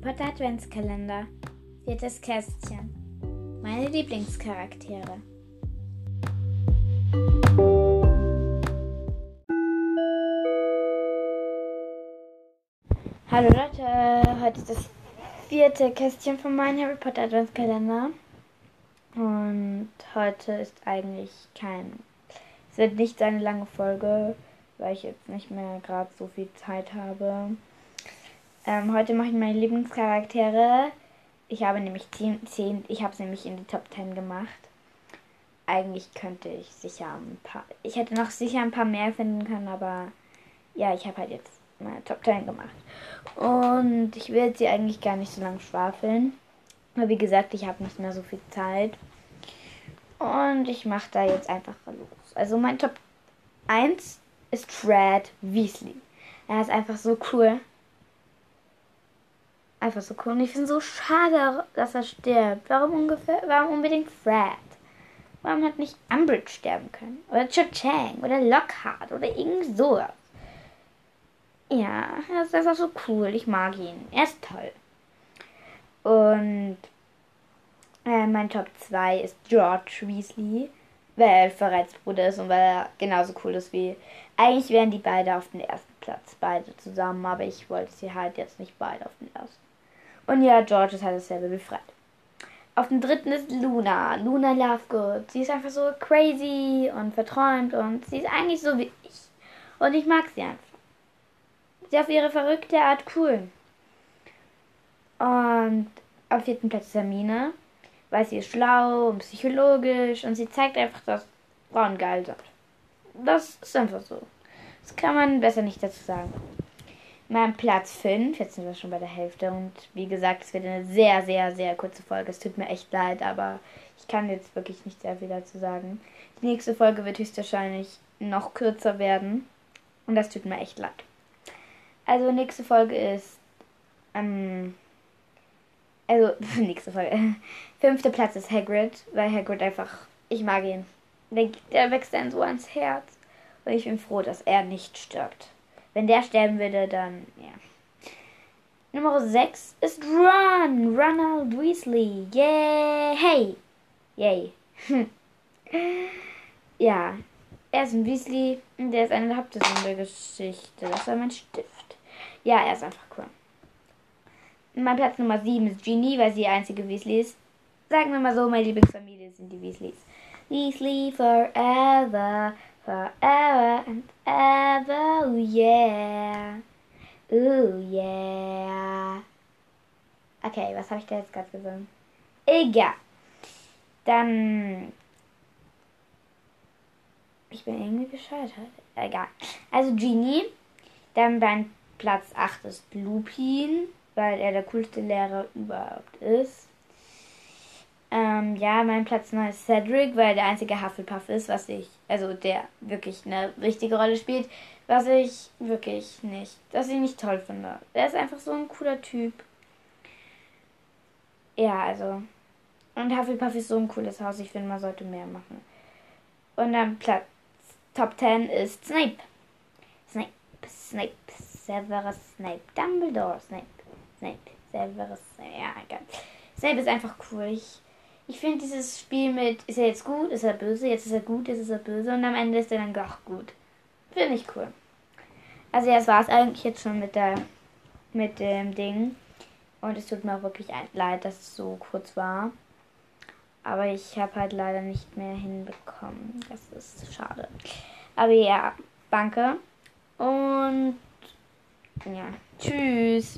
Potter Adventskalender. Viertes Kästchen. Meine Lieblingscharaktere. Hallo Leute, heute ist das vierte Kästchen von meinem Harry Potter Adventskalender. Und heute ist eigentlich kein. Es wird nicht eine lange Folge, weil ich jetzt nicht mehr gerade so viel Zeit habe. Ähm, heute mache ich meine Lieblingscharaktere. Ich habe nämlich 10, 10 ich habe es nämlich in die Top 10 gemacht. Eigentlich könnte ich sicher ein paar, ich hätte noch sicher ein paar mehr finden können, aber ja, ich habe halt jetzt meine Top 10 gemacht. Und ich will sie eigentlich gar nicht so lange schwafeln. Aber wie gesagt, ich habe nicht mehr so viel Zeit. Und ich mache da jetzt einfach los. Also mein Top 1 ist Fred Weasley. Er ist einfach so cool einfach so cool. Und ich finde so schade, dass er stirbt. Warum ungefähr, warum unbedingt Fred? Warum hat nicht Umbridge sterben können? Oder Cho Chang oder Lockhart oder irgend sowas. Ja, er ist einfach so cool. Ich mag ihn. Er ist toll. Und äh, mein Top 2 ist George Weasley, weil er Ferrets Bruder ist und weil er genauso cool ist wie. Eigentlich wären die beide auf den ersten Platz, beide zusammen, aber ich wollte sie halt jetzt nicht beide auf den ersten. Und ja, George ist halt dasselbe Fred. Auf dem dritten ist Luna. Luna Lovegood. Sie ist einfach so crazy und verträumt und sie ist eigentlich so wie ich. Und ich mag sie einfach. Sie ist auf ihre verrückte Art cool. Und auf vierten Platz ist Hermine, weil sie ist schlau und psychologisch und sie zeigt einfach, dass Frauen geil sind. Das ist einfach so. Das kann man besser nicht dazu sagen. Mein Platz 5, jetzt sind wir schon bei der Hälfte und wie gesagt, es wird eine sehr, sehr, sehr kurze Folge. Es tut mir echt leid, aber ich kann jetzt wirklich nicht sehr viel dazu sagen. Die nächste Folge wird höchstwahrscheinlich noch kürzer werden und das tut mir echt leid. Also nächste Folge ist, ähm, also nächste Folge. Fünfter Platz ist Hagrid, weil Hagrid einfach, ich mag ihn. Der, der wächst dann so ans Herz und ich bin froh, dass er nicht stirbt. Wenn der sterben würde, dann ja. Nummer 6 ist Ron. Ronald Weasley. Yay. Hey. Yay. ja. Er ist ein Weasley und der ist eine der Hauptperson der Geschichte. Das war mein Stift. Ja, er ist einfach cool. Mein Platz Nummer 7 ist Ginny, weil sie die einzige Weasley ist. Sagen wir mal so, meine Lieblingsfamilie sind die Weasleys. Weasley forever yeah. Oh yeah. Okay, was habe ich da jetzt gerade gesungen? Egal. Dann. Ich bin irgendwie gescheitert. Egal. Also Genie. Dann beim Platz 8 ist Lupin, weil er der coolste Lehrer überhaupt ist. Ähm, ja, mein Platz 9 ist Cedric, weil der einzige Hufflepuff ist, was ich, also der wirklich eine richtige Rolle spielt, was ich wirklich nicht, was ich nicht toll finde. Er ist einfach so ein cooler Typ. Ja, also. Und Hufflepuff ist so ein cooles Haus, ich finde, man sollte mehr machen. Und dann Platz Top 10 ist Snape. Snape, Snape, Severus Snape, Dumbledore, Snape, Snape, Severus, ja, egal. Snape ist einfach cool. Ich, ich finde dieses Spiel mit, ist er jetzt gut, ist er böse, jetzt ist er gut, jetzt ist er böse und am Ende ist er dann doch gut. Finde ich cool. Also ja, das war es eigentlich jetzt schon mit der, mit dem Ding. Und es tut mir auch wirklich leid, dass es so kurz war. Aber ich habe halt leider nicht mehr hinbekommen. Das ist schade. Aber ja, danke. Und ja, tschüss.